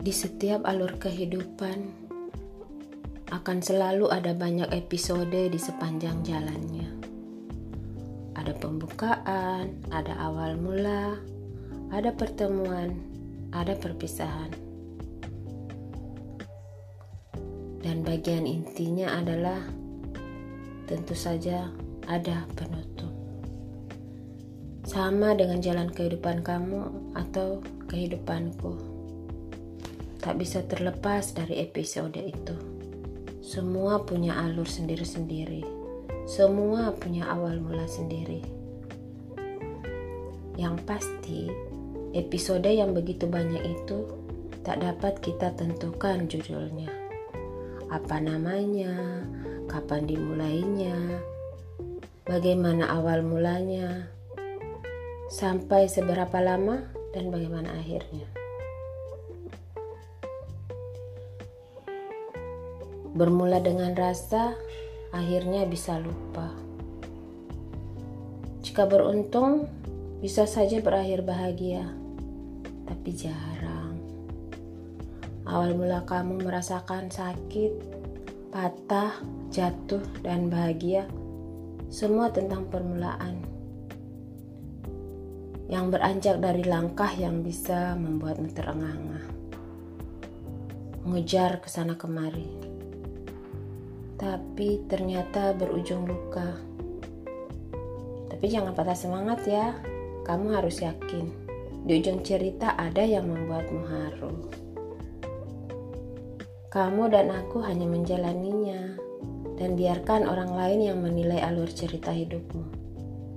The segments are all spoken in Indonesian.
Di setiap alur kehidupan akan selalu ada banyak episode di sepanjang jalannya. Ada pembukaan, ada awal mula, ada pertemuan, ada perpisahan. Dan bagian intinya adalah tentu saja ada penutup. Sama dengan jalan kehidupan kamu atau kehidupanku tak bisa terlepas dari episode itu. Semua punya alur sendiri-sendiri. Semua punya awal mula sendiri. Yang pasti, episode yang begitu banyak itu tak dapat kita tentukan judulnya. Apa namanya, kapan dimulainya, bagaimana awal mulanya, sampai seberapa lama dan bagaimana akhirnya. Bermula dengan rasa, akhirnya bisa lupa. Jika beruntung, bisa saja berakhir bahagia, tapi jarang. Awal mula kamu merasakan sakit, patah, jatuh, dan bahagia, semua tentang permulaan yang beranjak dari langkah yang bisa membuatmu terengah-engah, mengejar ke sana kemari tapi ternyata berujung luka. Tapi jangan patah semangat ya, kamu harus yakin di ujung cerita ada yang membuatmu haru. Kamu dan aku hanya menjalaninya dan biarkan orang lain yang menilai alur cerita hidupmu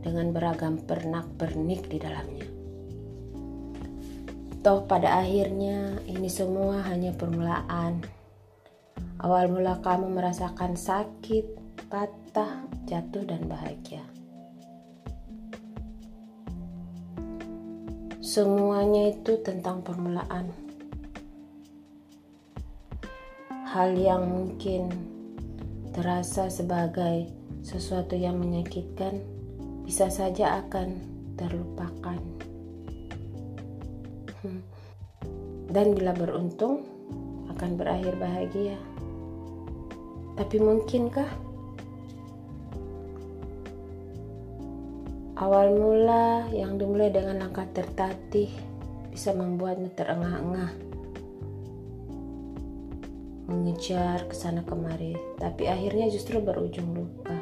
dengan beragam pernak-pernik di dalamnya. Toh pada akhirnya ini semua hanya permulaan Awal mula kamu merasakan sakit, patah, jatuh, dan bahagia. Semuanya itu tentang permulaan. Hal yang mungkin terasa sebagai sesuatu yang menyakitkan bisa saja akan terlupakan. Hmm. Dan bila beruntung, akan berakhir bahagia. Tapi mungkinkah awal mula yang dimulai dengan langkah tertatih bisa membuatmu terengah-engah mengejar ke sana kemari, tapi akhirnya justru berujung luka.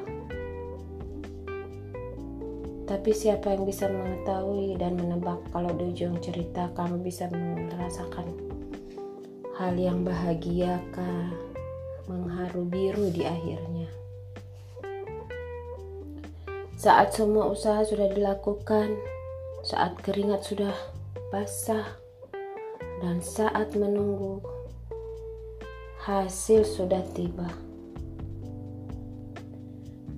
Tapi siapa yang bisa mengetahui dan menebak kalau di ujung cerita kamu bisa merasakan hal yang bahagiakah? Mengharu biru di akhirnya. Saat semua usaha sudah dilakukan, saat keringat sudah basah, dan saat menunggu, hasil sudah tiba.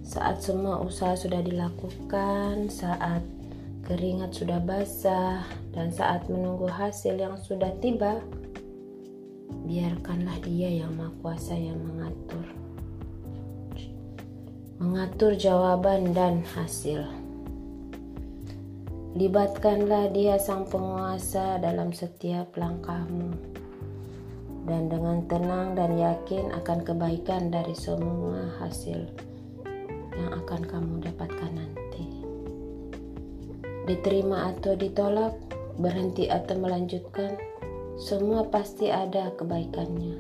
Saat semua usaha sudah dilakukan, saat keringat sudah basah, dan saat menunggu hasil yang sudah tiba, biarkanlah dia yang maha kuasa yang mengatur. Mengatur jawaban dan hasil. Libatkanlah dia sang penguasa dalam setiap langkahmu. Dan dengan tenang dan yakin akan kebaikan dari semua hasil yang akan kamu dapatkan nanti. Diterima atau ditolak berhenti atau melanjutkan semua pasti ada kebaikannya.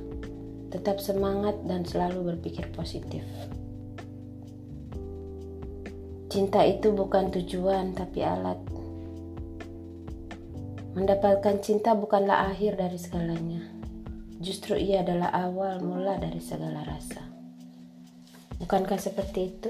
Tetap semangat dan selalu berpikir positif. Cinta itu bukan tujuan, tapi alat. Mendapatkan cinta bukanlah akhir dari segalanya. Justru ia adalah awal mula dari segala rasa. Bukankah seperti itu?